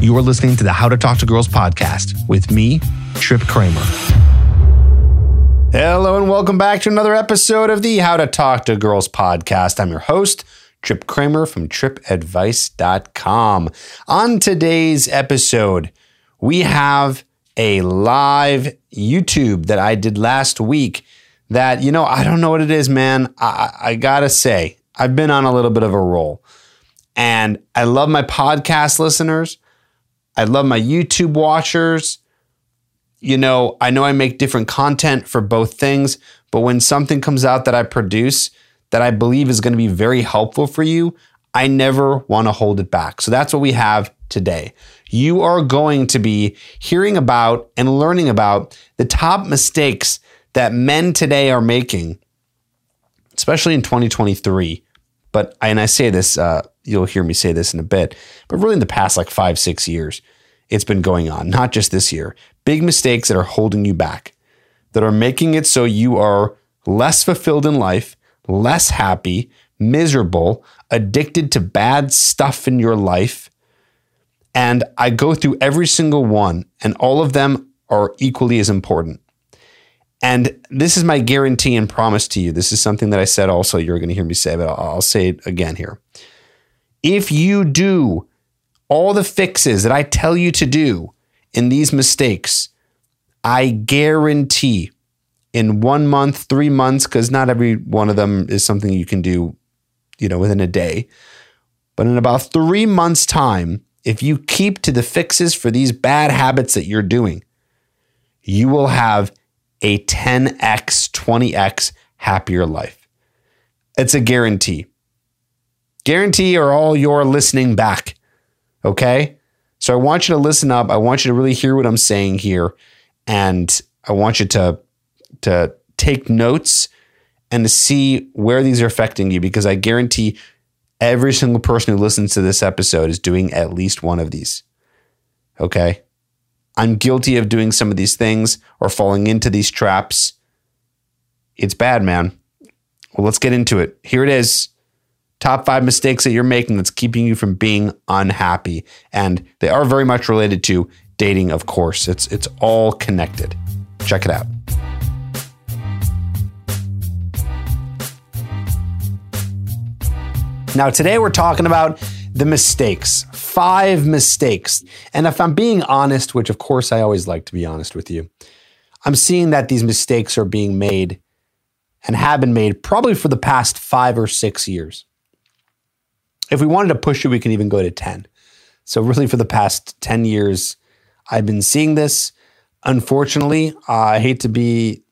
You are listening to the How to Talk to Girls podcast with me, Tripp Kramer. Hello, and welcome back to another episode of the How to Talk to Girls podcast. I'm your host, Tripp Kramer from trippadvice.com. On today's episode, we have a live YouTube that I did last week that, you know, I don't know what it is, man. I, I gotta say, I've been on a little bit of a roll. And I love my podcast listeners. I love my YouTube watchers. You know, I know I make different content for both things, but when something comes out that I produce that I believe is going to be very helpful for you, I never want to hold it back. So that's what we have today. You are going to be hearing about and learning about the top mistakes that men today are making, especially in 2023. But, and I say this, uh, you'll hear me say this in a bit, but really in the past like five, six years, it's been going on, not just this year. Big mistakes that are holding you back, that are making it so you are less fulfilled in life, less happy, miserable, addicted to bad stuff in your life. And I go through every single one, and all of them are equally as important. And this is my guarantee and promise to you. This is something that I said also, you're going to hear me say, but I'll say it again here. If you do all the fixes that I tell you to do in these mistakes, I guarantee in one month, three months, because not every one of them is something you can do, you know, within a day. But in about three months' time, if you keep to the fixes for these bad habits that you're doing, you will have a 10x, 20x happier life. It's a guarantee. Guarantee or all your listening back. Okay. So I want you to listen up. I want you to really hear what I'm saying here. And I want you to, to take notes and to see where these are affecting you because I guarantee every single person who listens to this episode is doing at least one of these. Okay. I'm guilty of doing some of these things or falling into these traps. It's bad, man. Well, let's get into it. Here it is. Top five mistakes that you're making that's keeping you from being unhappy. And they are very much related to dating, of course. It's it's all connected. Check it out. Now, today we're talking about the mistakes, five mistakes. And if I'm being honest, which of course I always like to be honest with you, I'm seeing that these mistakes are being made and have been made probably for the past five or six years. If we wanted to push it, we can even go to 10. So, really, for the past 10 years, I've been seeing this. Unfortunately, uh, I hate to be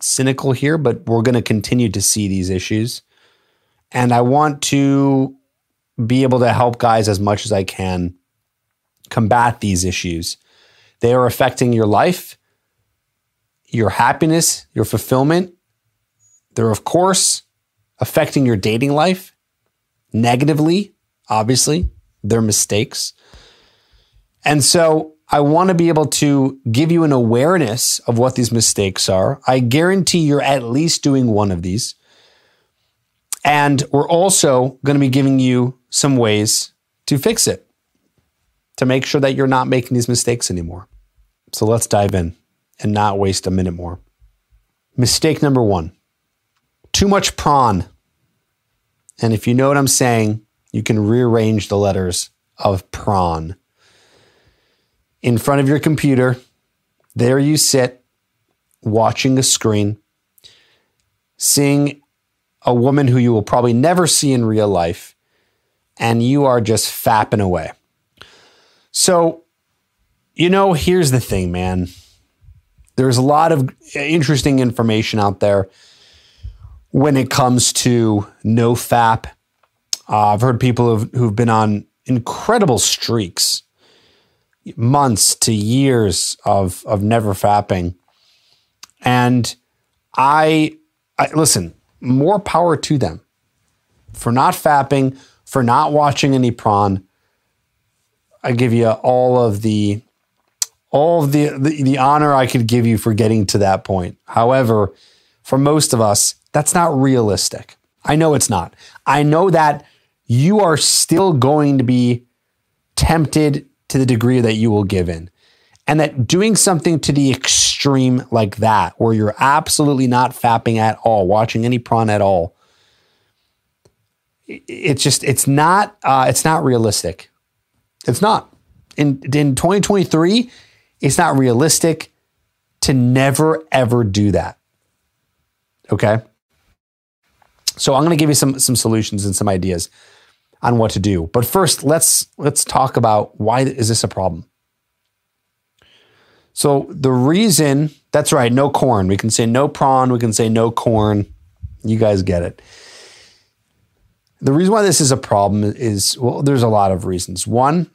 cynical here, but we're going to continue to see these issues. And I want to be able to help guys as much as I can combat these issues. They are affecting your life, your happiness, your fulfillment. They're, of course, affecting your dating life negatively, obviously. They're mistakes. And so I want to be able to give you an awareness of what these mistakes are. I guarantee you're at least doing one of these. And we're also going to be giving you some ways to fix it, to make sure that you're not making these mistakes anymore. So let's dive in and not waste a minute more. Mistake number one too much prawn. And if you know what I'm saying, you can rearrange the letters of prawn. In front of your computer, there you sit watching a screen, seeing a woman who you will probably never see in real life, and you are just fapping away. So, you know, here's the thing, man. There's a lot of interesting information out there when it comes to no fap. Uh, I've heard people who've, who've been on incredible streaks, months to years of, of never fapping. And I, I listen, more power to them for not fapping, for not watching any prawn. I give you all of the all of the, the, the honor I could give you for getting to that point. However, for most of us, that's not realistic. I know it's not. I know that you are still going to be tempted to the degree that you will give in. And that doing something to the extreme like that, where you're absolutely not fapping at all, watching any prawn at all, it's just it's not uh, it's not realistic. It's not in in 2023. It's not realistic to never ever do that. Okay. So I'm going to give you some some solutions and some ideas on what to do. But first, let's let's talk about why is this a problem? So the reason that's right, no corn. We can say no prawn, we can say no corn. You guys get it. The reason why this is a problem is well, there's a lot of reasons. One,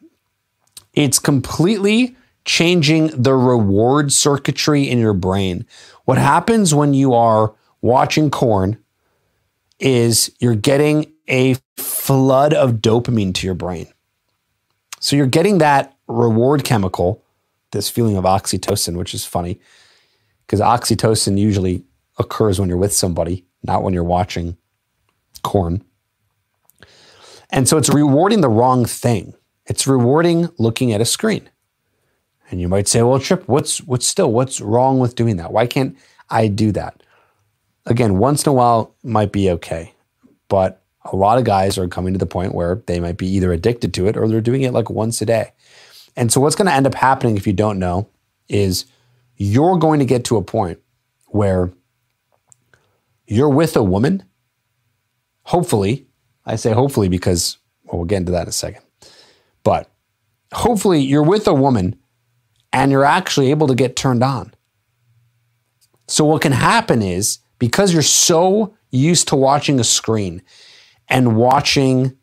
it's completely changing the reward circuitry in your brain. What happens when you are watching corn is you're getting a flood of dopamine to your brain. So you're getting that reward chemical, this feeling of oxytocin, which is funny because oxytocin usually occurs when you're with somebody, not when you're watching corn. And so it's rewarding the wrong thing. It's rewarding looking at a screen. And you might say, well, Tripp, what's what's still what's wrong with doing that? Why can't I do that? Again, once in a while might be okay. But a lot of guys are coming to the point where they might be either addicted to it or they're doing it like once a day. And so what's going to end up happening if you don't know is you're going to get to a point where you're with a woman, hopefully, I say hopefully because well, we'll get into that in a second. But hopefully you're with a woman and you're actually able to get turned on. So what can happen is because you're so used to watching a screen and watching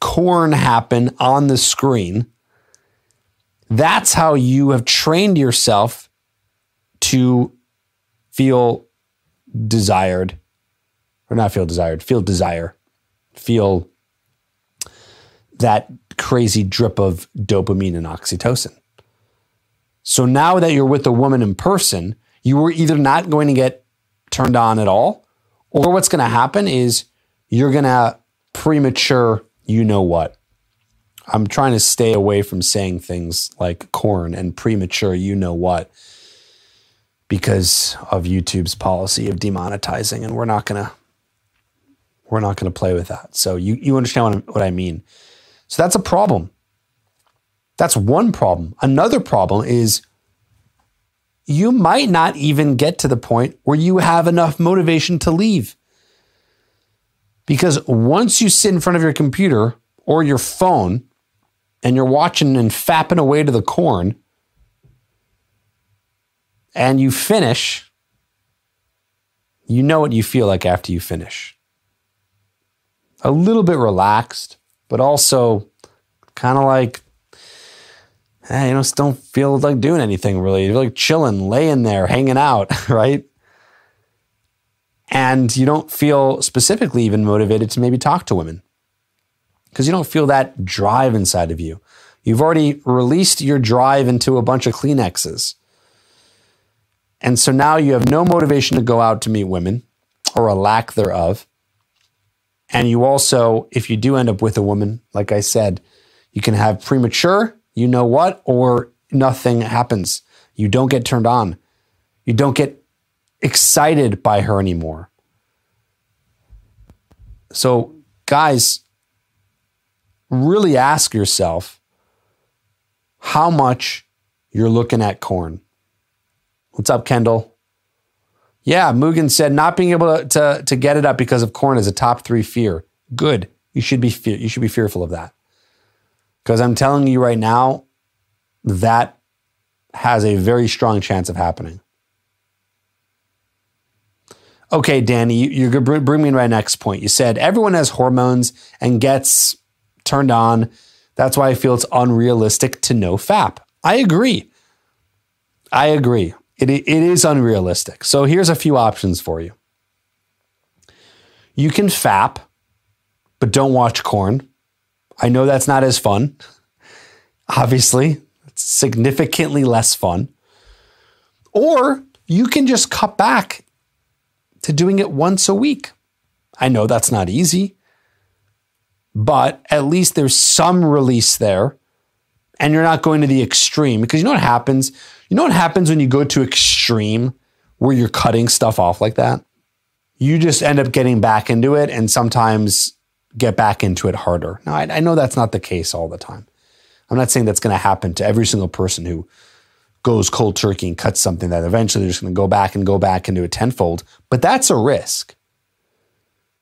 corn happen on the screen, that's how you have trained yourself to feel desired, or not feel desired, feel desire, feel that crazy drip of dopamine and oxytocin. So now that you're with a woman in person, you are either not going to get turned on at all, or what's going to happen is you're going to premature, you know what. I'm trying to stay away from saying things like corn and premature, you know what, because of YouTube's policy of demonetizing, and we're not going to we're not going to play with that. So you you understand what, what I mean. So that's a problem. That's one problem. Another problem is you might not even get to the point where you have enough motivation to leave. Because once you sit in front of your computer or your phone and you're watching and fapping away to the corn and you finish, you know what you feel like after you finish. A little bit relaxed, but also kind of like eh, you know, just don't feel like doing anything really. You're like chilling, laying there, hanging out, right? And you don't feel specifically even motivated to maybe talk to women because you don't feel that drive inside of you. You've already released your drive into a bunch of Kleenexes. And so now you have no motivation to go out to meet women or a lack thereof. And you also, if you do end up with a woman, like I said, you can have premature you know what, or nothing happens. You don't get turned on. You don't get excited by her anymore. So, guys, really ask yourself how much you're looking at corn. What's up, Kendall? Yeah, Mugen said not being able to, to, to get it up because of corn is a top three fear. Good. You should be fe- you should be fearful of that. Because I'm telling you right now, that has a very strong chance of happening. Okay, Danny, you, are going to bring me to my next point. You said everyone has hormones and gets turned on. That's why I feel it's unrealistic to no FAP. I agree. I agree. It, it is unrealistic. So here's a few options for you. You can FAP, but don't watch corn. I know that's not as fun. Obviously, it's significantly less fun. Or you can just cut back to doing it once a week. I know that's not easy, but at least there's some release there and you're not going to the extreme because you know what happens? You know what happens when you go to extreme where you're cutting stuff off like that? You just end up getting back into it and sometimes get back into it harder. Now, I, I know that's not the case all the time. I'm not saying that's going to happen to every single person who goes cold turkey and cuts something that eventually they're just going to go back and go back into it tenfold, but that's a risk.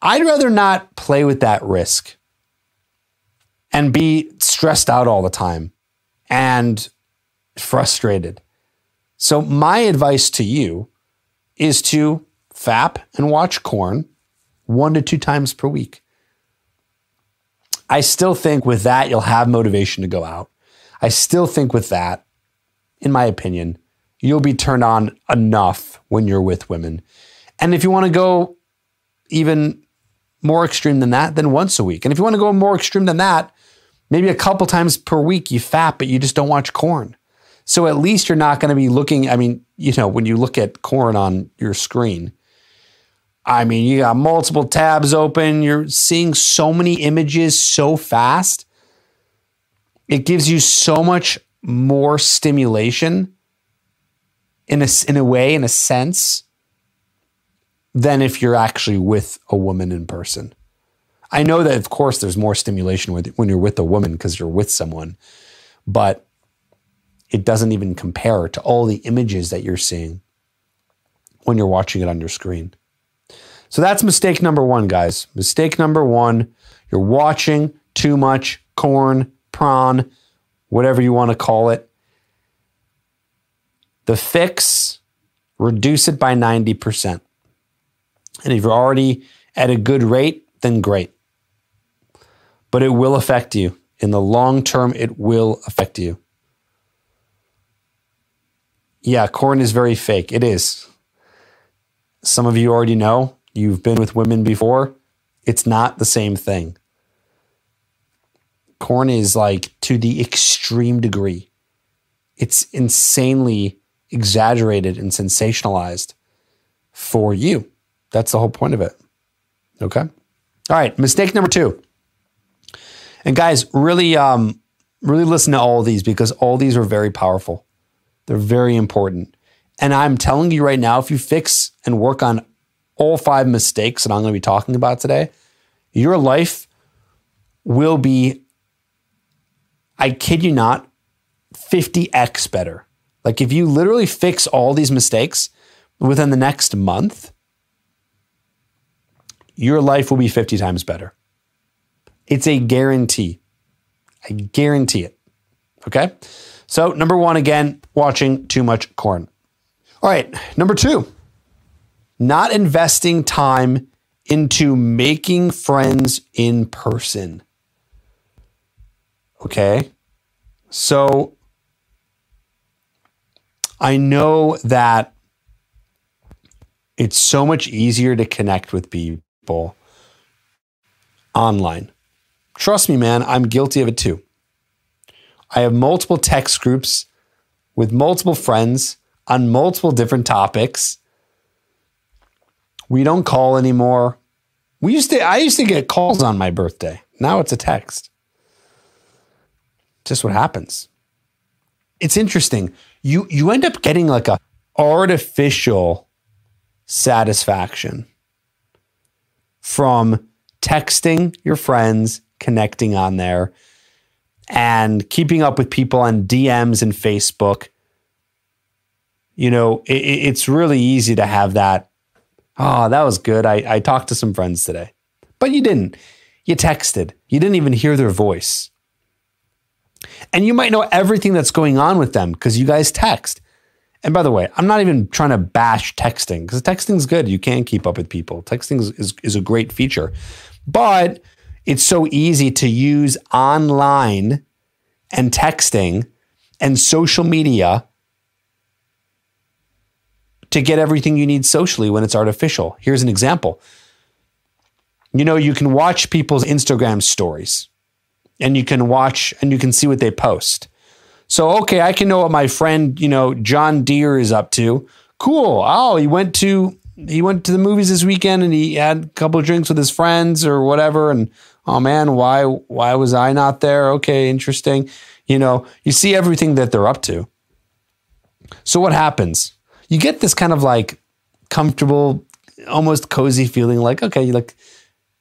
I'd rather not play with that risk and be stressed out all the time and frustrated. So, my advice to you is to fap and watch corn one to two times per week. I still think with that, you'll have motivation to go out. I still think with that, in my opinion, you'll be turned on enough when you're with women. And if you want to go even more extreme than that, then once a week. And if you want to go more extreme than that, maybe a couple times per week you fap, but you just don't watch corn. So at least you're not going to be looking. I mean, you know, when you look at corn on your screen, I mean, you got multiple tabs open. You're seeing so many images so fast. It gives you so much more stimulation in a, in a way, in a sense, than if you're actually with a woman in person. I know that, of course, there's more stimulation with, when you're with a woman because you're with someone, but it doesn't even compare to all the images that you're seeing when you're watching it on your screen. So that's mistake number one, guys. Mistake number one you're watching too much corn, prawn, whatever you want to call it. The fix reduce it by 90%. And if you're already at a good rate, then great but it will affect you. In the long term, it will affect you. Yeah, corn is very fake. It is. Some of you already know. You've been with women before. It's not the same thing. Corn is like to the extreme degree. It's insanely exaggerated and sensationalized for you. That's the whole point of it. Okay. All right. Mistake number two and guys, really, um, really listen to all these because all these are very powerful. They're very important. And I'm telling you right now, if you fix and work on all five mistakes that I'm going to be talking about today, your life will be, I kid you not, 50x better. Like if you literally fix all these mistakes within the next month, your life will be 50 times better. It's a guarantee. I guarantee it. Okay. So, number one, again, watching too much corn. All right. Number two, not investing time into making friends in person. Okay. So, I know that it's so much easier to connect with people online. Trust me, man, I'm guilty of it too. I have multiple text groups with multiple friends on multiple different topics. We don't call anymore. We used to I used to get calls on my birthday. Now it's a text. Just what happens. It's interesting. You you end up getting like a artificial satisfaction from texting your friends connecting on there and keeping up with people on DMs and Facebook. You know, it, it's really easy to have that. Oh, that was good. I, I talked to some friends today, but you didn't. You texted, you didn't even hear their voice. And you might know everything that's going on with them because you guys text. And by the way, I'm not even trying to bash texting because texting is good. You can keep up with people. Texting is, is, is a great feature. But it's so easy to use online and texting and social media to get everything you need socially when it's artificial. Here's an example. You know, you can watch people's Instagram stories and you can watch and you can see what they post. So, okay, I can know what my friend, you know, John Deere is up to. Cool. Oh, he went to he went to the movies this weekend and he had a couple of drinks with his friends or whatever and oh man, why why was I not there? Okay, interesting. You know, you see everything that they're up to. So what happens? You get this kind of like comfortable, almost cozy feeling like, okay, you like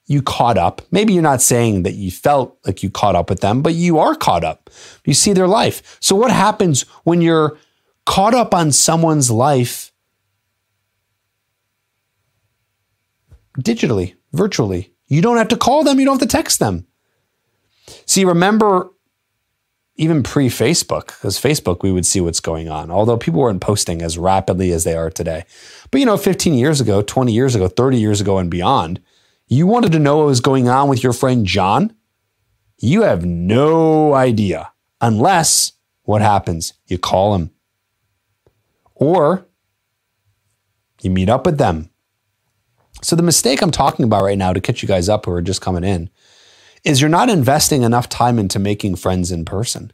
you caught up. Maybe you're not saying that you felt like you caught up with them, but you are caught up. You see their life. So what happens when you're caught up on someone's life digitally, virtually? You don't have to call them, you don't have to text them. See, remember even pre Facebook, because Facebook, we would see what's going on, although people weren't posting as rapidly as they are today. But you know, 15 years ago, 20 years ago, 30 years ago, and beyond, you wanted to know what was going on with your friend John? You have no idea unless what happens? You call him or you meet up with them. So, the mistake I'm talking about right now to catch you guys up who are just coming in is you're not investing enough time into making friends in person.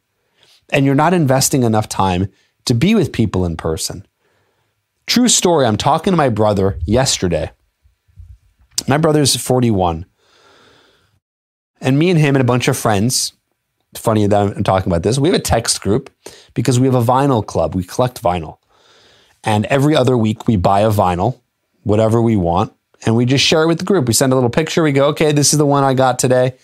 And you're not investing enough time to be with people in person. True story, I'm talking to my brother yesterday. My brother's 41. And me and him and a bunch of friends, funny that I'm talking about this, we have a text group because we have a vinyl club. We collect vinyl. And every other week we buy a vinyl, whatever we want, and we just share it with the group. We send a little picture. We go, okay, this is the one I got today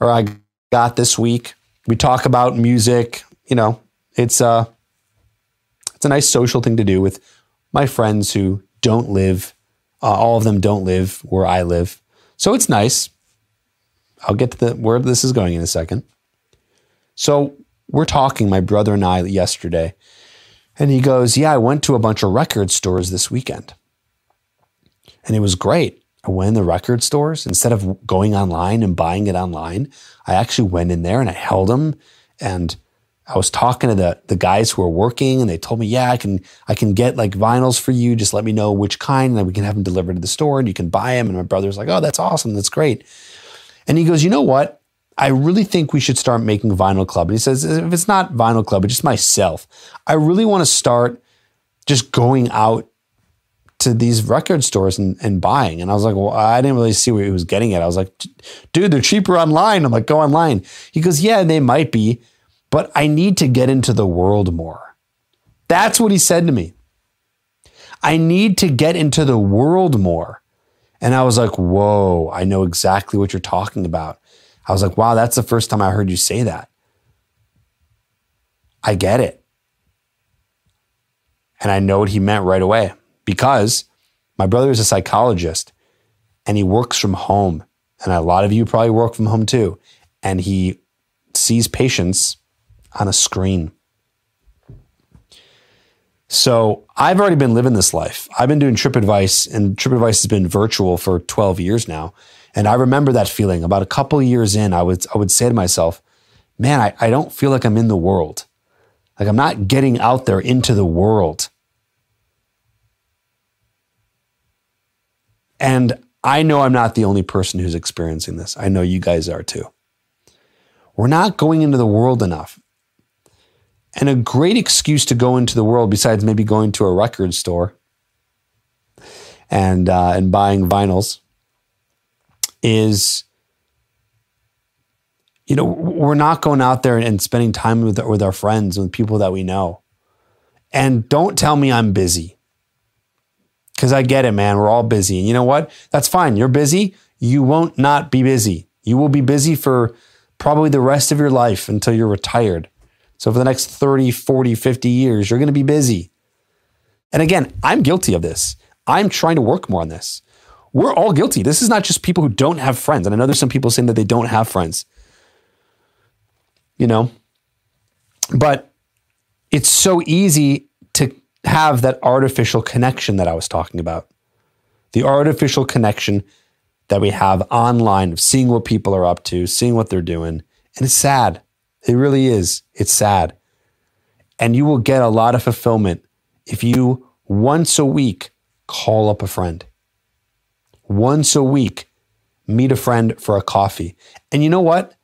or I got this week. We talk about music. You know, it's a, uh, it's a nice social thing to do with my friends who don't live uh, all of them don't live where I live. So it's nice. I'll get to the where this is going in a second. So we're talking, my brother and I, yesterday, and he goes, Yeah, I went to a bunch of record stores this weekend. And it was great. I went in the record stores instead of going online and buying it online. I actually went in there and I held them and I was talking to the the guys who were working, and they told me, "Yeah, I can I can get like vinyls for you. Just let me know which kind, and we can have them delivered to the store, and you can buy them." And my brother's like, "Oh, that's awesome. That's great." And he goes, "You know what? I really think we should start making Vinyl Club." And he says, "If it's not Vinyl Club, but just myself, I really want to start just going out." To these record stores and, and buying. And I was like, well, I didn't really see where he was getting at. I was like, dude, they're cheaper online. I'm like, go online. He goes, yeah, they might be but I need to get into the world more. That's what he said to me. I need to get into the world more. And I was like, whoa, I know exactly what you're talking about. I was like, wow, that's the first time I heard you say that. I get it. And I know what he meant right away because my brother is a psychologist and he works from home. And a lot of you probably work from home too. And he sees patients on a screen. So I've already been living this life. I've been doing TrippAdvice, and TrippAdvice has been virtual for 12 years now. And I remember that feeling. About a couple years in, I would I would say to myself, man, I, I don't feel like I'm in the world. Like I'm not getting out there into the world. And I know I'm not the only person who's experiencing this. I know you guys are too. We're not going into the world enough. And a great excuse to go into the world, besides maybe going to a record store and uh, and buying vinyls, is you know we're not going out there and spending time with with our friends and people that we know. And don't tell me I'm busy. Because I get it, man. We're all busy. And you know what? That's fine. You're busy. You won't not be busy. You will be busy for probably the rest of your life until you're retired. So for the next 30, 40, 50 years, you're going to be busy. And again, I'm guilty of this. I'm trying to work more on this. We're all guilty. This is not just people who don't have friends. And I know there's some people saying that they don't have friends. You know? But it's so easy have that artificial connection that I was talking about. The artificial connection that we have online of seeing what people are up to, seeing what they're doing. And it's sad. It really is. It's sad. And you will get a lot of fulfillment if you once a week call up a friend. Once a week, meet a friend for a coffee. And you know what?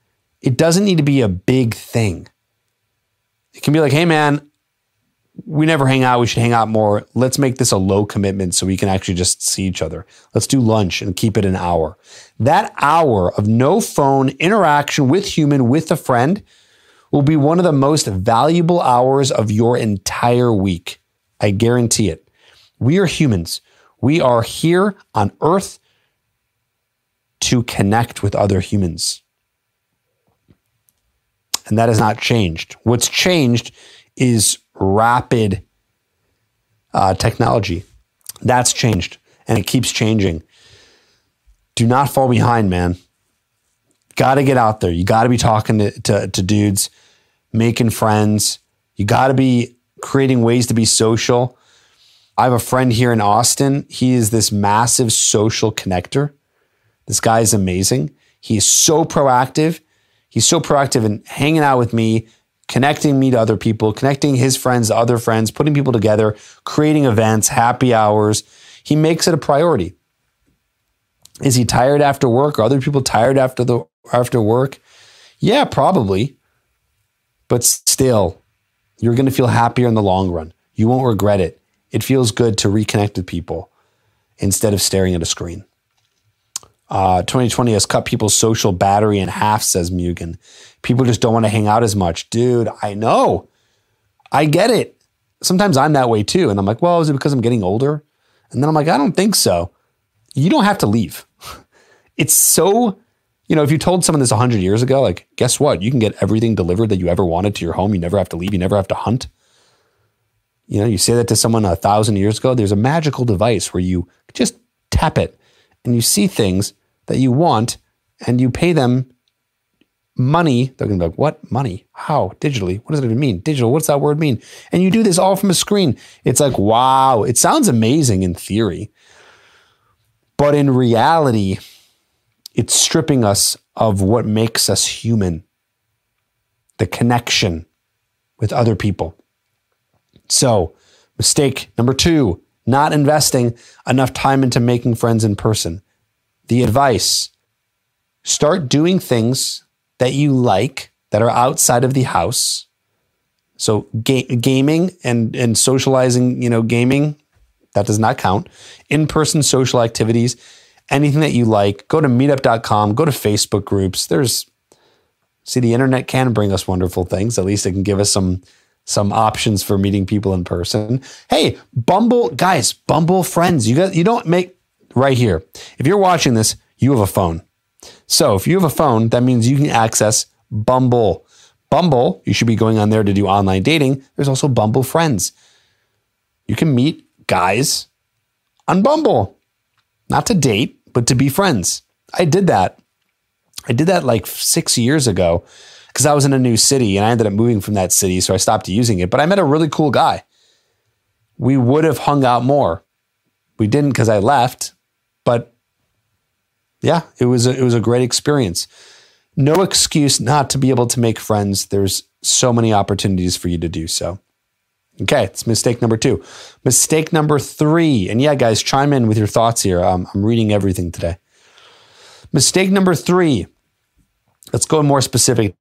It doesn't need to be a big thing. It can be like, hey, man, we never hang out. We should hang out more. Let's make this a low commitment so we can actually just see each other. Let's do lunch and keep it an hour. That hour of no phone interaction with human, with a friend, will be one of the most valuable hours of your entire week. I guarantee it. We are humans. We are here on earth to connect with other humans. And that has not changed. What's changed is rapid uh, technology. That's changed and it keeps changing. Do not fall behind, man. Got to get out there. You got to be talking to, to, to dudes, making friends. You got to be creating ways to be social. I have a friend here in Austin. He is this massive social connector. This guy is amazing. He is so proactive. He's so proactive in hanging out with me, connecting me to other people, connecting his friends to other friends, putting people together, creating events, happy hours. He makes it a priority. Is he tired after work? Are other people tired after the after work? Yeah, probably. But still, you're going to feel happier in the long run. You won't regret it. It feels good to reconnect with people instead of staring at a screen. Uh, 2020 has cut people's social battery in half, says Mugen. People just don't want to hang out as much. Dude, I know. I get it. Sometimes I'm that way too. And I'm like, well, is it because I'm getting older? And then I'm like, I don't think so. You don't have to leave. It's so, you know, if you told someone this 100 years ago, like, guess what? You can get everything delivered that you ever wanted to your home. You never have to leave. You never have to hunt. You know, you say that to someone a thousand years ago, there's a magical device where you just tap it and you see things that you want and you pay them money. They're going to be like, what? Money? How? Digitally? What does it even mean? Digital? What's that word mean? And you do this all from a screen. It's like, wow, it sounds amazing in theory. But in reality, it's stripping us of what makes us human the connection with other people. So, mistake number two not investing enough time into making friends in person. The advice start doing things that you like that are outside of the house. So ga- gaming and and socializing, you know, gaming that does not count. In-person social activities, anything that you like, go to meetup.com, go to Facebook groups. There's see the internet can bring us wonderful things. At least it can give us some some options for meeting people in person. Hey, Bumble guys, Bumble friends. You got you don't make right here. If you're watching this, you have a phone. So if you have a phone, that means you can access Bumble. Bumble, you should be going on there to do online dating. There's also Bumble Friends. You can meet guys on Bumble, not to date, but to be friends. I did that. I did that like six years ago because I was in a new city and I ended up moving from that city. So I stopped using it. But I met a really cool guy. We would have hung out more. We didn't because I left, but yeah, it was a, it was a great experience. No excuse not to be able to make friends. There's so many opportunities for you to do so. Okay, it's mistake number two. Mistake number three, and yeah, guys, chime in with your thoughts here. Um, I'm reading everything today. Mistake number three. Let's go more specific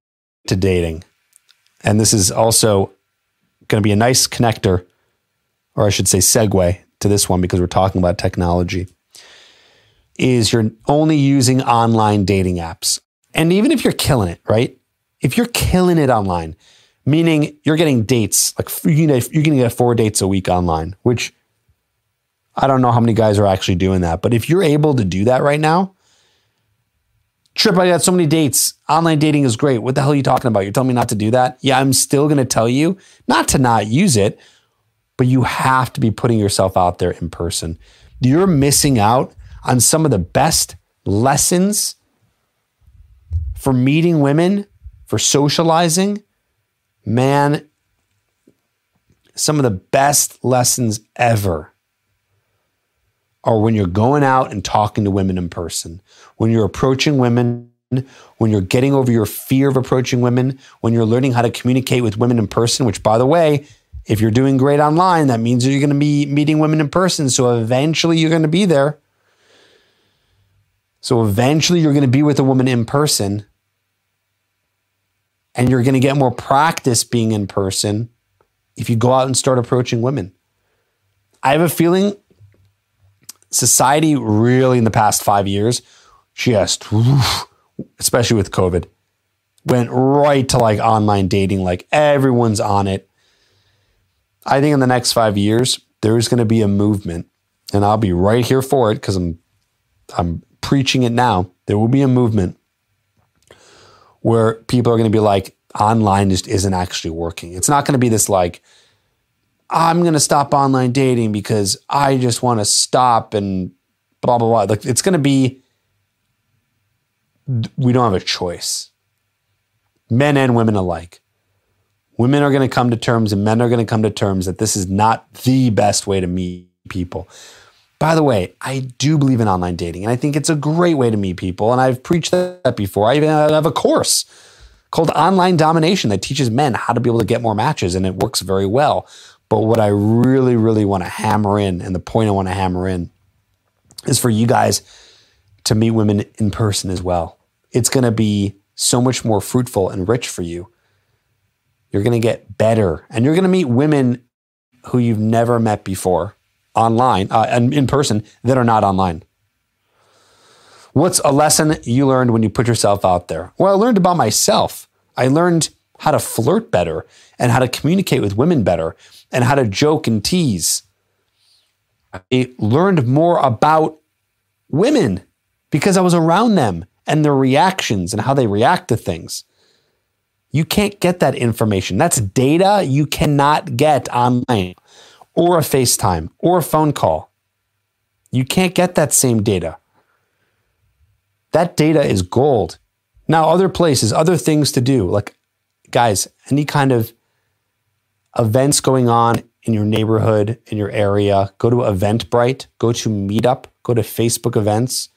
to dating, and this is also going to be a nice connector, or I should say, segue to this one because we're talking about technology is you're only using online dating apps. And even if you're killing it, right? If you're killing it online, meaning you're getting dates, like you're going to get four dates a week online, which I don't know how many guys are actually doing that. But if you're able to do that right now, Tripp, I got so many dates. Online dating is great. What the hell are you talking about? You're telling me not to do that? Yeah, I'm still going to tell you not to not use it, but you have to be putting yourself out there in person. You're missing out on some of the best lessons for meeting women, for socializing. Man, some of the best lessons ever are when you're going out and talking to women in person, when you're approaching women, when you're getting over your fear of approaching women, when you're learning how to communicate with women in person, which, by the way, if you're doing great online, that means you're going to be meeting women in person. So eventually you're going to be there. So eventually you're going to be with a woman in person and you're going to get more practice being in person if you go out and start approaching women. I have a feeling society really in the past five years, just, especially with COVID, went right to like online dating, like everyone's on it. I think in the next five years, there's going to be a movement, and I'll be right here for it because I'm I'm preaching it now. There will be a movement where people are going to be like, online just isn't actually working. It's not going to be this like, I'm going to stop online dating because I just want to stop and blah, blah, blah. Like it's going to be, we don't have a choice. Men and women alike. Women are going to come to terms and men are going to come to terms that this is not the best way to meet people. By the way, I do believe in online dating and I think it's a great way to meet people. And I've preached that before. I even have a course called Online Domination that teaches men how to be able to get more matches and it works very well. But what I really, really want to hammer in, and the point I want to hammer in, is for you guys to meet women in person as well. It's going to be so much more fruitful and rich for you. You're going to get better and you're going to meet women who you've never met before online uh, and in person that are not online. What's a lesson you learned when you put yourself out there? Well, I learned about myself. I learned how to flirt better and how to communicate with women better and how to joke and tease. I learned more about women because I was around them and their reactions and how they react to things. You can't get that information. That's data you cannot get online or a FaceTime or a phone call. You can't get that same data. That data is gold. Now, other places, other things to do, like guys, any kind of events going on in your neighborhood, in your area, go to Eventbrite, go to Meetup, go to Facebook events,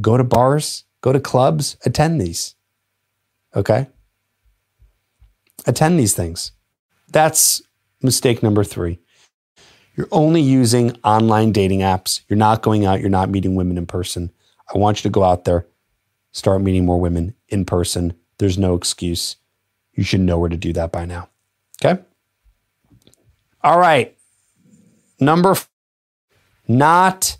go to bars, go to clubs, attend these. Okay? Attend these things. That's mistake number three. You're only using online dating apps. You're not going out, you're not meeting women in person. I want you to go out there, start meeting more women in person. There's no excuse. You should know where to do that by now. Okay? All right. Number f- not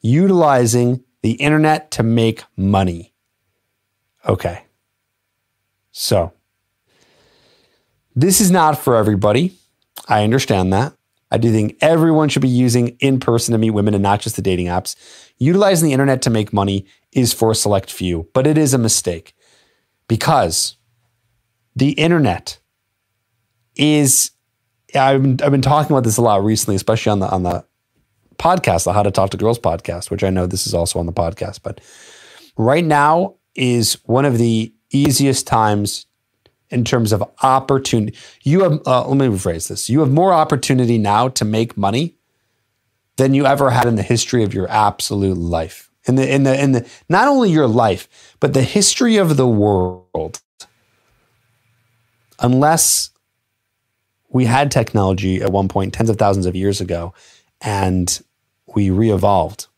utilizing the internet to make money. Okay. So, this is not for everybody. I understand that. I do think everyone should be using in person to meet women and not just the dating apps. Utilizing the internet to make money is for a select few, but it is a mistake because the internet is I've been, I've been talking about this a lot recently, especially on the on the podcast, the How to Talk to Girls podcast, which I know this is also on the podcast. But right now is one of the easiest times in terms of opportunity. You have, uh, let me rephrase this. You have more opportunity now to make money than you ever had in the history of your absolute life. In the, in the, in the, not only your life, but the history of the world. Unless we had technology at one point, tens of thousands of years ago, and we re evolved.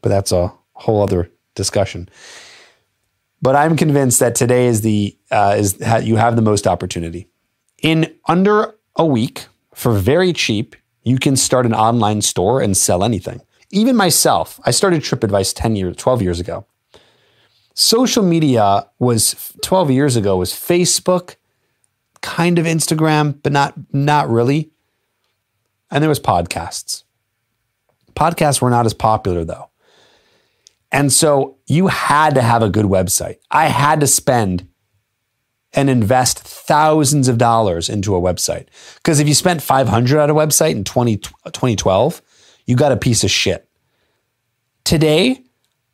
But that's a whole other discussion. But I'm convinced that today is the uh, is you have the most opportunity. In under a week, for very cheap, you can start an online store and sell anything. Even myself, I started TrippAdvice 10 years, 12 years ago. Social media was 12 years ago was Facebook, kind of Instagram, but not not really. And there was podcasts. Podcasts were not as popular though. And so you had to have a good website. I had to spend and invest thousands of dollars into a website. Because if you spent 500 on a website in 20, 2012, you got a piece of shit. Today,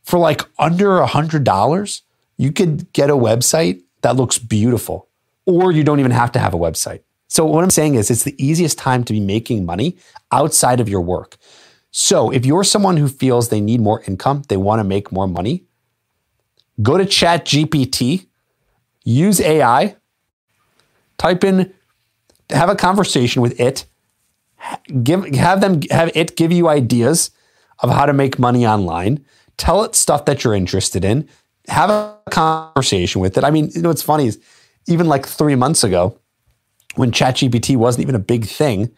for like under a $100, you could get a website that looks beautiful, or you don't even have to have a website. So, what I'm saying is, it's the easiest time to be making money outside of your work. So if you're someone who feels they need more income, they want to make more money, go to ChatGPT, use AI, type in, have a conversation with it, give have them have it give you ideas of how to make money online. Tell it stuff that you're interested in. Have a conversation with it. I mean, you know what's funny is even like three months ago, when ChatGPT wasn't even a big thing,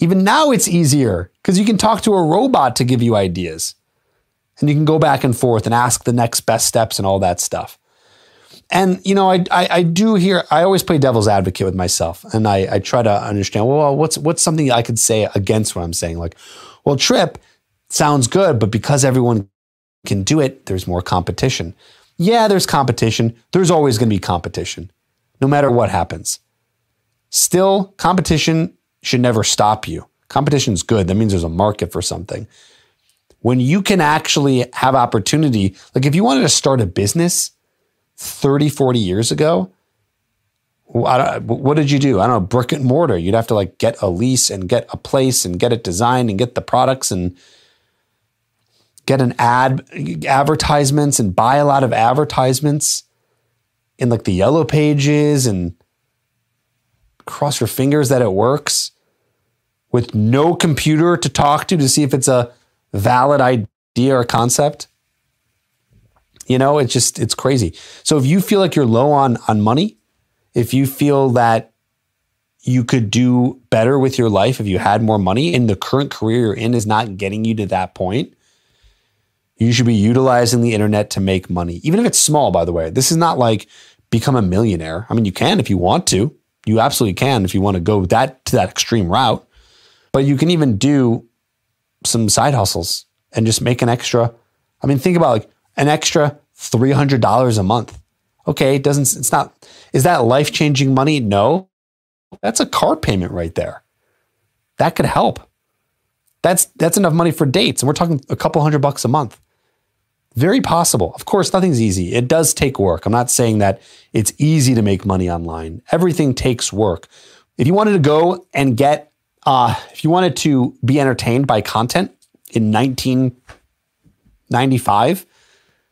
even now, it's easier because you can talk to a robot to give you ideas and you can go back and forth and ask the next best steps and all that stuff. and you know, I, I, I do hear. I always play devil's advocate with myself, and I I try to understand. Well, what's what's something I could say against what I'm saying? Like, well, Tripp sounds good, but because everyone can do it, there's more competition. Yeah, there's competition. There's always going to be competition, no matter what happens. Still, competition should never stop you. Competition is good. That means there's a market for something. When you can actually have opportunity, like if you wanted to start a business 30, 40 years ago, what did you do? I don't know, brick and mortar. You'd have to like get a lease and get a place and get it designed and get the products and get an ad advertisements and buy a lot of advertisements in like the yellow pages and cross your fingers that it works with no computer to talk to to see if it's a valid idea or concept. You know, it's just it's crazy. So if you feel like you're low on on money, if you feel that you could do better with your life if you had more money and the current career you're in is not getting you to that point, you should be utilizing the internet to make money, even if it's small, by the way. This is not like become a millionaire. I mean, you can if you want to. You absolutely can if you want to go that to that extreme route. But you can even do some side hustles and just make an extra. I mean, think about like an extra $300 a month. Okay, it doesn't it's not is that life-changing money? No. That's a car payment right there. That could help. That's that's enough money for dates and we're talking a couple hundred bucks a month. Very possible. Of course, nothing's easy. It does take work. I'm not saying that it's easy to make money online. Everything takes work. If you wanted to go and get, uh, if you wanted to be entertained by content in 1995,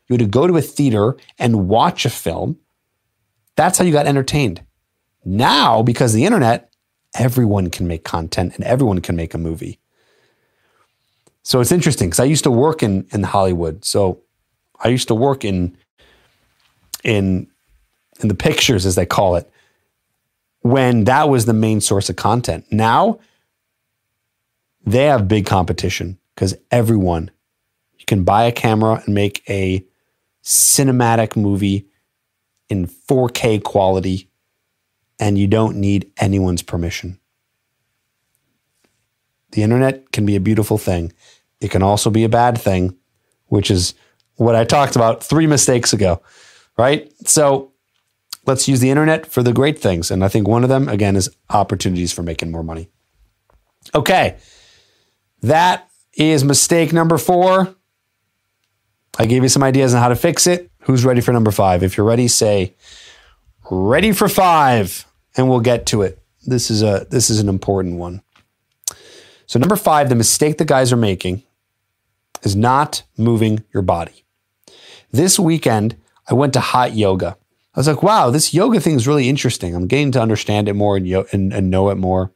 you had to go to a theater and watch a film. That's how you got entertained. Now, because the internet, everyone can make content and everyone can make a movie. So it's interesting because I used to work in, in Hollywood. So I used to work in in in the pictures, as they call it, when that was the main source of content. Now they have big competition because everyone you can buy a camera and make a cinematic movie in 4K quality, and you don't need anyone's permission. The internet can be a beautiful thing. It can also be a bad thing, which is what I talked about three mistakes ago, right? So let's use the internet for the great things. And I think one of them, again, is opportunities for making more money. Okay. That is mistake number four. I gave you some ideas on how to fix it. Who's ready for number five? If you're ready, say ready for five, and we'll get to it. This is a this is an important one. So number five, the mistake the guys are making is not moving your body. This weekend, I went to hot yoga. I was like, wow, this yoga thing is really interesting. I'm getting to understand it more and, and, and know it more.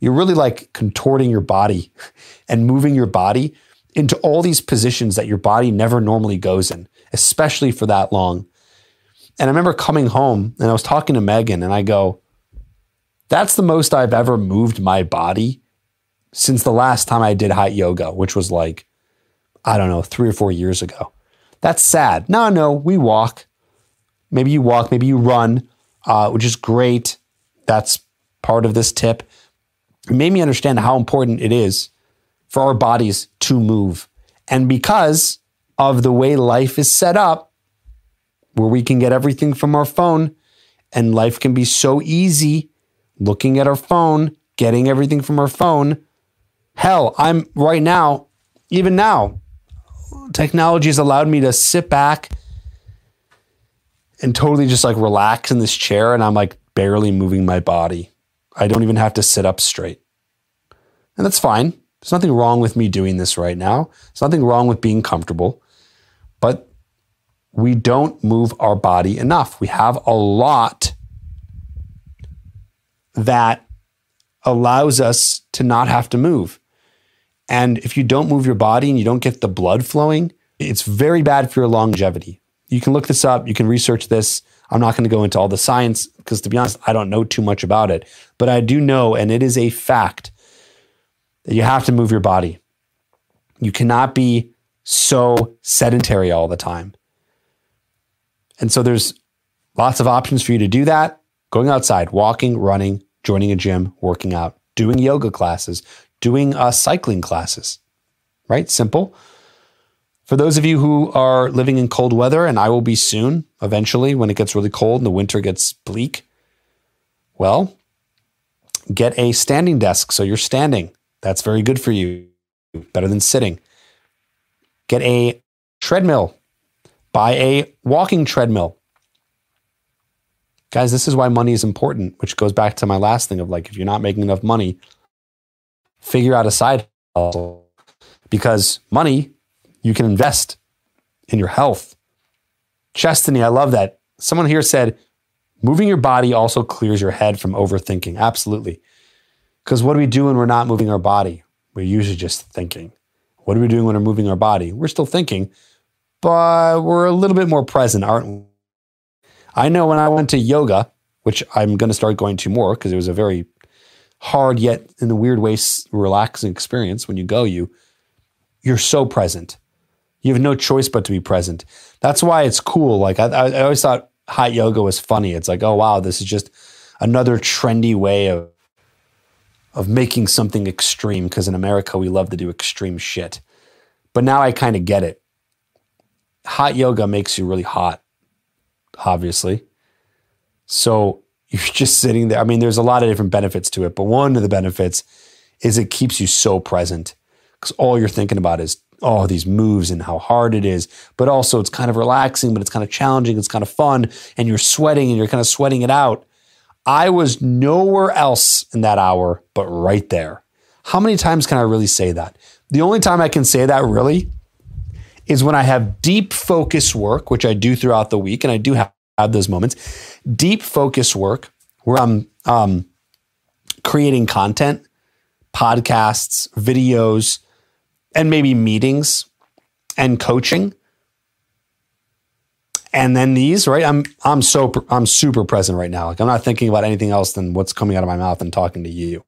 You're really like contorting your body and moving your body into all these positions that your body never normally goes in, especially for that long. And I remember coming home and I was talking to Megan and I go, that's the most I've ever moved my body since the last time I did hot yoga, which was like, I don't know, three or four years ago. That's sad. No, no, we walk. Maybe you walk, maybe you run, uh, which is great. That's part of this tip. It made me understand how important it is for our bodies to move. And because of the way life is set up, where we can get everything from our phone, and life can be so easy looking at our phone, getting everything from our phone. Hell, I'm right now, even now, technology has allowed me to sit back and totally just like relax in this chair and I'm like barely moving my body. I don't even have to sit up straight. And that's fine. There's nothing wrong with me doing this right now. There's nothing wrong with being comfortable. But we don't move our body enough. We have a lot that allows us to not have to move. And if you don't move your body and you don't get the blood flowing, it's very bad for your longevity. You can look this up, you can research this. I'm not going to go into all the science because, to be honest, I don't know too much about it. But I do know, and it is a fact, that you have to move your body. You cannot be so sedentary all the time. And so there's lots of options for you to do that. Going outside, walking, running, joining a gym, working out, doing yoga classes, doing uh, cycling classes, right? Simple. For those of you who are living in cold weather, and I will be soon, eventually, when it gets really cold and the winter gets bleak, well, get a standing desk so you're standing. That's very good for you, better than sitting. Get a treadmill, buy a walking treadmill. Guys, this is why money is important, which goes back to my last thing of like, if you're not making enough money, figure out a side hustle because money you can invest in your health. Chestiny, I love that. Someone here said, moving your body also clears your head from overthinking. Absolutely. Because what do we do when we're not moving our body? We're usually just thinking. What are we doing when we're moving our body? We're still thinking, but we're a little bit more present, aren't we? I know when I went to yoga, which I'm going to start going to more because it was a very hard yet in a weird way relaxing experience. When you go, you you're so present. You have no choice but to be present. That's why it's cool. Like I, I always thought hot yoga was funny. It's like, oh wow, this is just another trendy way of of making something extreme. Because in America, we love to do extreme shit. But now I kind of get it. Hot yoga makes you really hot, obviously. So you're just sitting there. I mean, there's a lot of different benefits to it, but one of the benefits is it keeps you so present because all you're thinking about is oh, these moves and how hard it is. But also, it's kind of relaxing, but it's kind of challenging. It's kind of fun. And you're sweating and you're kind of sweating it out. I was nowhere else in that hour but right there. How many times can I really say that? The only time I can say that really is when I have deep focus work, which I do throughout the week, and I do have, have those moments. Deep focus work where I'm um, creating content, podcasts, videos, and maybe meetings and coaching. And then these, right? I'm I'm so I'm super present right now. Like I'm not thinking about anything else than what's coming out of my mouth and talking to you.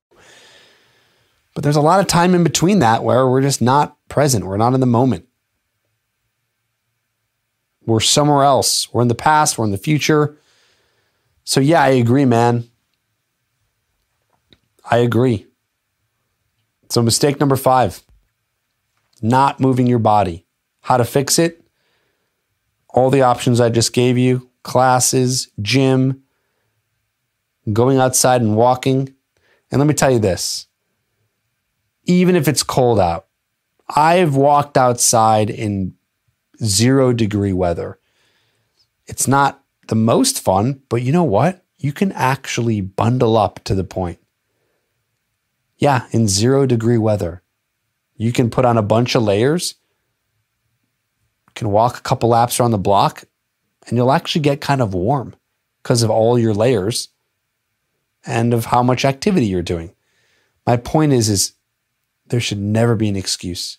But there's a lot of time in between that where we're just not present. We're not in the moment. We're somewhere else. We're in the past, we're in the future. So yeah, I agree, man. I agree. So mistake number 5 not moving your body. How to fix it? All the options I just gave you classes, gym, going outside and walking. And let me tell you this even if it's cold out, I've walked outside in zero degree weather. It's not the most fun, but you know what? You can actually bundle up to the point. Yeah, in zero degree weather. You can put on a bunch of layers, can walk a couple laps around the block, and you'll actually get kind of warm because of all your layers and of how much activity you're doing. My point is is there should never be an excuse.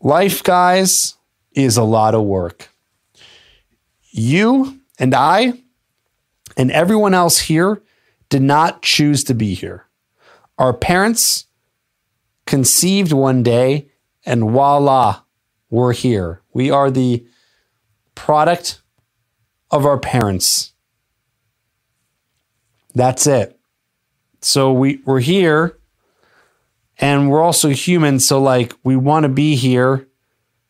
Life, guys, is a lot of work. You and I and everyone else here did not choose to be here. Our parents conceived one day, and voila, we're here. We are the product of our parents. That's it. So we, we're here and we're also human. So, like, we want to be here.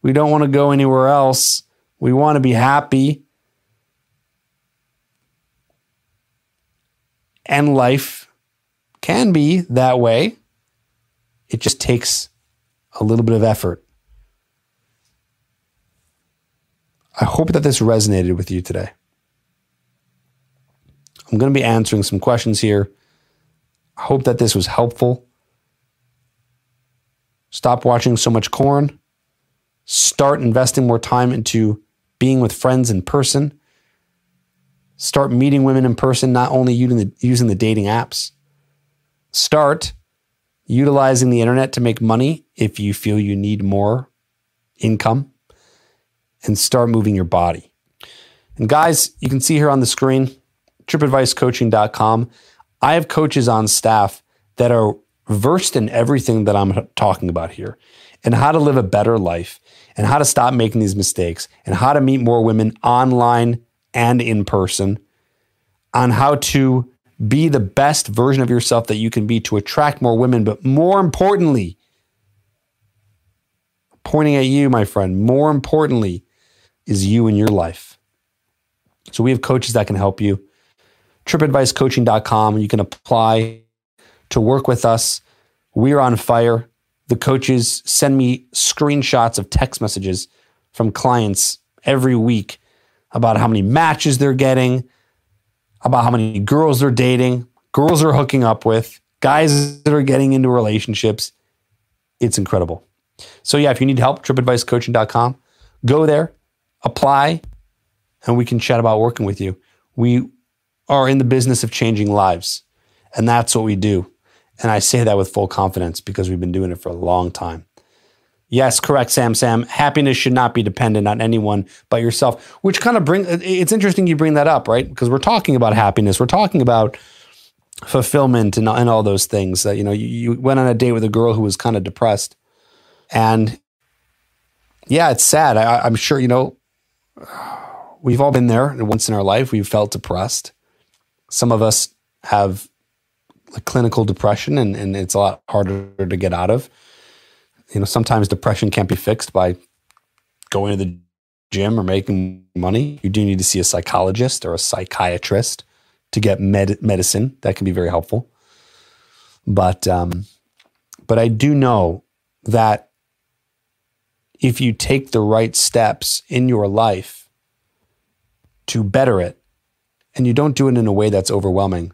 We don't want to go anywhere else. We want to be happy. And life can be that way. It just takes a little bit of effort. I hope that this resonated with you today. I'm going to be answering some questions here. I hope that this was helpful. Stop watching so much corn. Start investing more time into being with friends in person. Start meeting women in person, not only using the, using the dating apps. Start utilizing the internet to make money if you feel you need more income and start moving your body. And guys, you can see here on the screen, trippadvicecoaching.com. I have coaches on staff that are versed in everything that I'm talking about here and how to live a better life and how to stop making these mistakes and how to meet more women online and in person on how to be the best version of yourself that you can be to attract more women. But more importantly, pointing at you, my friend, more importantly, is you in your life. So we have coaches that can help you. TrippAdviceCoaching.com. You can apply to work with us. We're on fire. The coaches send me screenshots of text messages from clients every week about how many matches they're getting, about how many girls they're dating, girls are hooking up with, guys that are getting into relationships. It's incredible. So, yeah, if you need help, trippadvicecoaching.com, go there, apply, and we can chat about working with you. We are in the business of changing lives, and that's what we do. And I say that with full confidence because we've been doing it for a long time. Yes, correct, Sam. Sam. Happiness should not be dependent on anyone but yourself. Which kind of bring it's interesting you bring that up, right? Because we're talking about happiness. We're talking about fulfillment and, and all those things. That you know, you, you went on a date with a girl who was kind of depressed, and yeah, it's sad. I, I'm sure you know we've all been there once in our life. We've felt depressed. Some of us have clinical depression, and, and it's a lot harder to get out of you know, sometimes depression can't be fixed by going to the gym or making money. You do need to see a psychologist or a psychiatrist to get med- medicine. That can be very helpful. But um, but I do know that if you take the right steps in your life to better it, and you don't do it in a way that's overwhelming,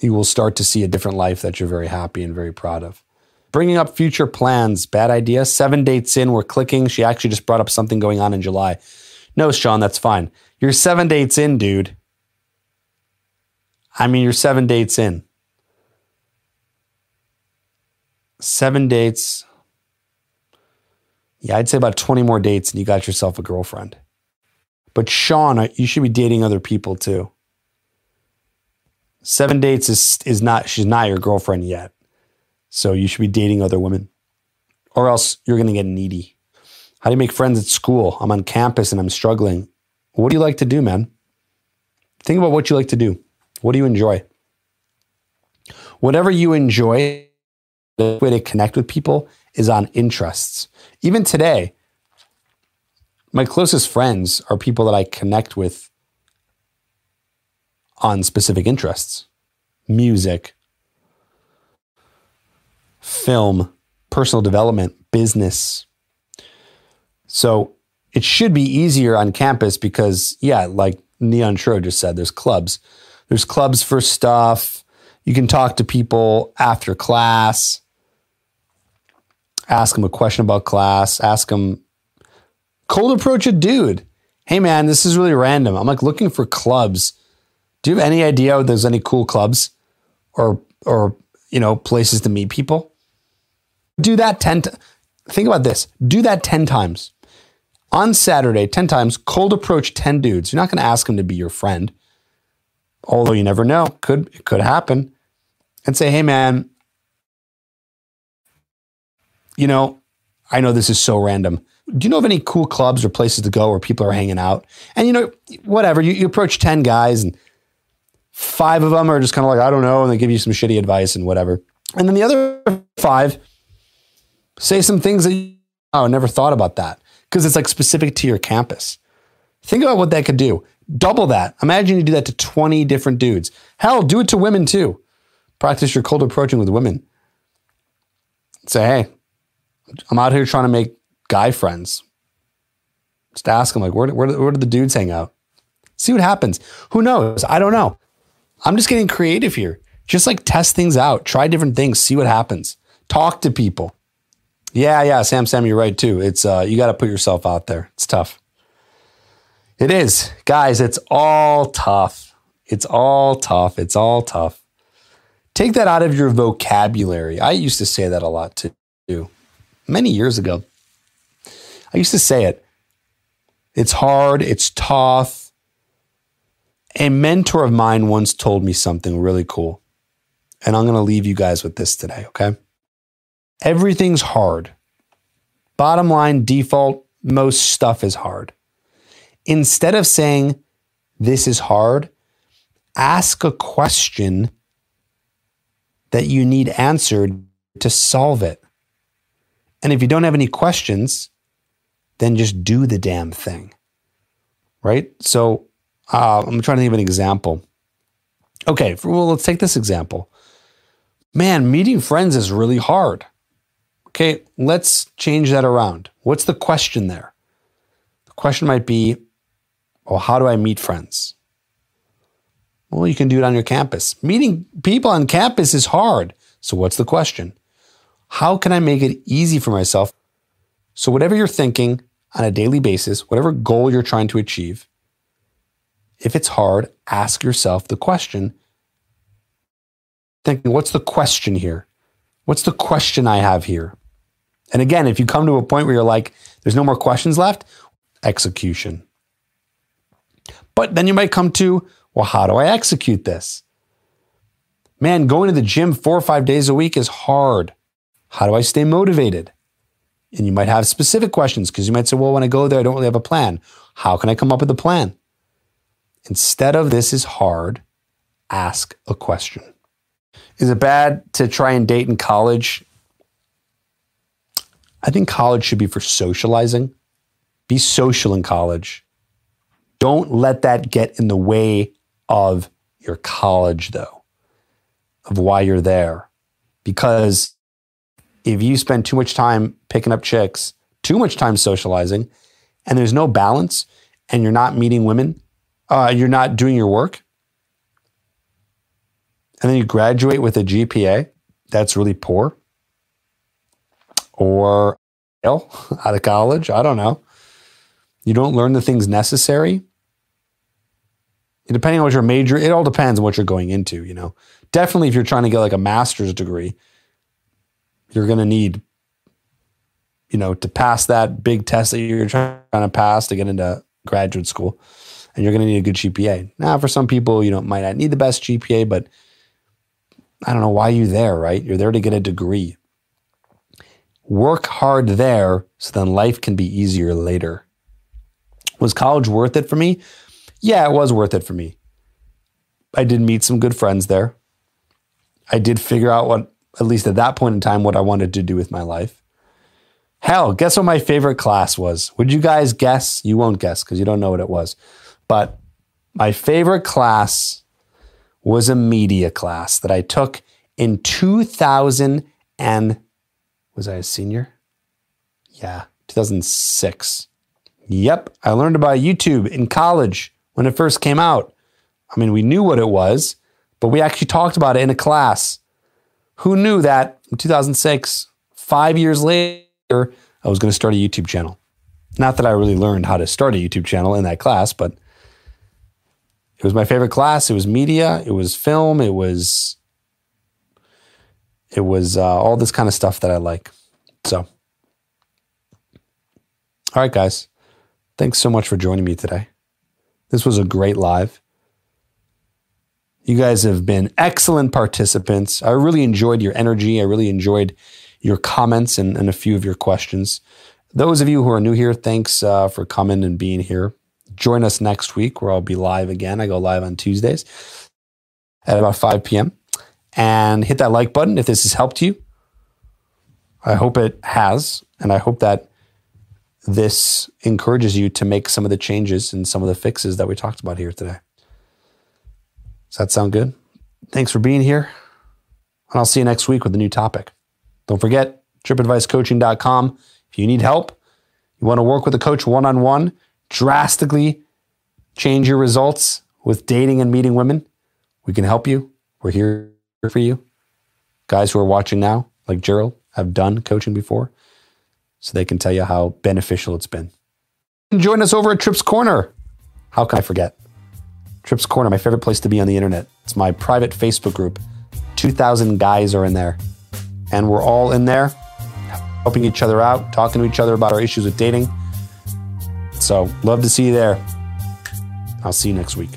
you will start to see a different life that you're very happy and very proud of. Bringing up future plans, bad idea. Seven dates in, we're clicking. She actually just brought up something going on in July. No, Sean, that's fine. You're seven dates in, dude. I mean, you're seven dates in. Seven dates. Yeah, I'd say about 20 more dates and you got yourself a girlfriend. But Sean, uh, you should be dating other people too. Seven dates is is not she's not your girlfriend yet. So you should be dating other women, or else you're to get needy. How do you make friends at school? I'm on campus and I'm struggling. What do you like to do, man? Think about what you like to do. What do you enjoy? Whatever you enjoy, the way to connect with people is on interests. Even today, my closest friends are people that I connect with on specific interests music, film, personal development, business. So it should be easier on campus because, yeah, like Neon Tro just said, there's clubs. There's clubs for stuff. You can talk to people after class, ask them a question about class, ask them, cold approach a dude. Hey, man, this is really random. I'm like looking for clubs. Do you have any idea if there's any cool clubs or, or, you know, places to meet people? Do that 10 t- Think about this. Do that 10 times. On Saturday, 10 times, cold approach 10 dudes. You're not going to ask them to be your friend. Although you never know, could it could happen. And say, "Hey man, you know, I know this is so random. Do you know of any cool clubs or places to go where people are hanging out? And you know, whatever, you, you approach 10 guys and five of them are just kind of like, I don't know, and they give you some shitty advice and whatever. And then the other five Say some things that you, oh, never thought about that because it's like specific to your campus. Think about what that could do. Double that. Imagine you do that to 20 different dudes. Hell, do it to women too. Practice your cold approaching with women. Say, hey, I'm out here trying to make guy friends. Just ask them, like, where, where, where do the dudes hang out? See what happens. Who knows? I don't know. I'm just getting creative here. Just like test things out, try different things, see what happens. Talk to people. Yeah, yeah, Sam, Sam, you're right too. It's uh, you got to put yourself out there. It's tough. It is, guys. It's all tough. It's all tough. It's all tough. Take that out of your vocabulary. I used to say that a lot too, many years ago. I used to say it. It's hard. It's tough. A mentor of mine once told me something really cool, and I'm going to leave you guys with this today. Okay. Everything's hard. Bottom line, default, most stuff is hard. instead of saying, This is hard, ask a question that you need answered to solve it. And if you don't have any questions, then just do the damn thing. Right? So uh, I'm trying to give an example. Okay, well, let's take this example. Man, meeting friends is really hard. Okay, let's change that around. What's the question there? The question might be, well, how do I meet friends? Well, you can do it on your campus. Meeting people on campus is hard. So, what's the question? How can I make it easy for myself? So, whatever you're thinking on a daily basis, whatever goal you're trying to achieve, if it's hard, ask yourself the question. Thinking, what's the question here? What's the question I have here? And again, if you come to a point where you're like, there's no more questions left, execution. But then you might come to, well, how do I execute this? Man, going to the gym four or five days a week is hard. How do I stay motivated? And you might have specific questions because you might say, well, when I go there, I don't really have a plan. How can I come up with a plan? Instead of this is hard, ask a question. Is it bad to try and date in college? I think college should be for socializing. Be social in college. Don't let that get in the way of your college, though, of why you're there. Because if you spend too much time picking up chicks, too much time socializing, and there's no balance, and you're not meeting women, uh, you're not doing your work, and then you graduate with a GPA that's really poor, or out of college, I don't know. You don't learn the things necessary depending on what your major, it all depends on what you're going into, you know. Definitely if you're trying to get like a master's degree, you're going to need you know, to pass that big test that you're trying to pass to get into graduate school. And you're going to need a good GPA. Now, for some people, you know, might not need the best GPA, but I don't know why you're there, right? You're there to get a degree. Work hard there so then life can be easier later. Was college worth it for me? yeah, it was worth it for me. I did meet some good friends there. I did figure out what, at least at that point in time, what I wanted to do with my life. Hell, guess what my favorite class was? Would you guys guess? You won't guess because you don't know what it was. But my favorite class was a media class that I took in 2000 and was I a senior? Yeah, 2006. Yep, I learned about YouTube in college when it first came out. I mean, we knew what it was, but we actually talked about it in a class. Who knew that in 2006, five years later, I was going to start a YouTube channel? Not that I really learned how to start a YouTube channel in that class, but it was my favorite class. It was media, it was film, it was it was uh, all this kind of stuff that I like. So, all right, guys, thanks so much for joining me today. This was a great live. You guys have been excellent participants. I really enjoyed your energy. I really enjoyed your comments and, and a few of your questions. Those of you who are new here, thanks uh, for coming and being here. Join us next week where I'll be live again. I go live on Tuesdays at about 5 p.m. And hit that like button if this has helped you. I hope it has. And I hope that this encourages you to make some of the changes and some of the fixes that we talked about here today. Does that sound good? Thanks for being here. And I'll see you next week with a new topic. Don't forget, trippadvicecoaching.com. If you need help, you want to work with a coach one on one, drastically change your results with dating and meeting women, we can help you. We're here for you. Guys who are watching now, like Gerald, have done coaching before so they can tell you how beneficial it's been. Join us over at Tripp's Corner. How can I forget? Tripp's Corner, my favorite place to be on the internet. It's my private Facebook group. 2,000 guys are in there. And we're all in there helping each other out, talking to each other about our issues with dating. So, love to see you there. I'll see you next week.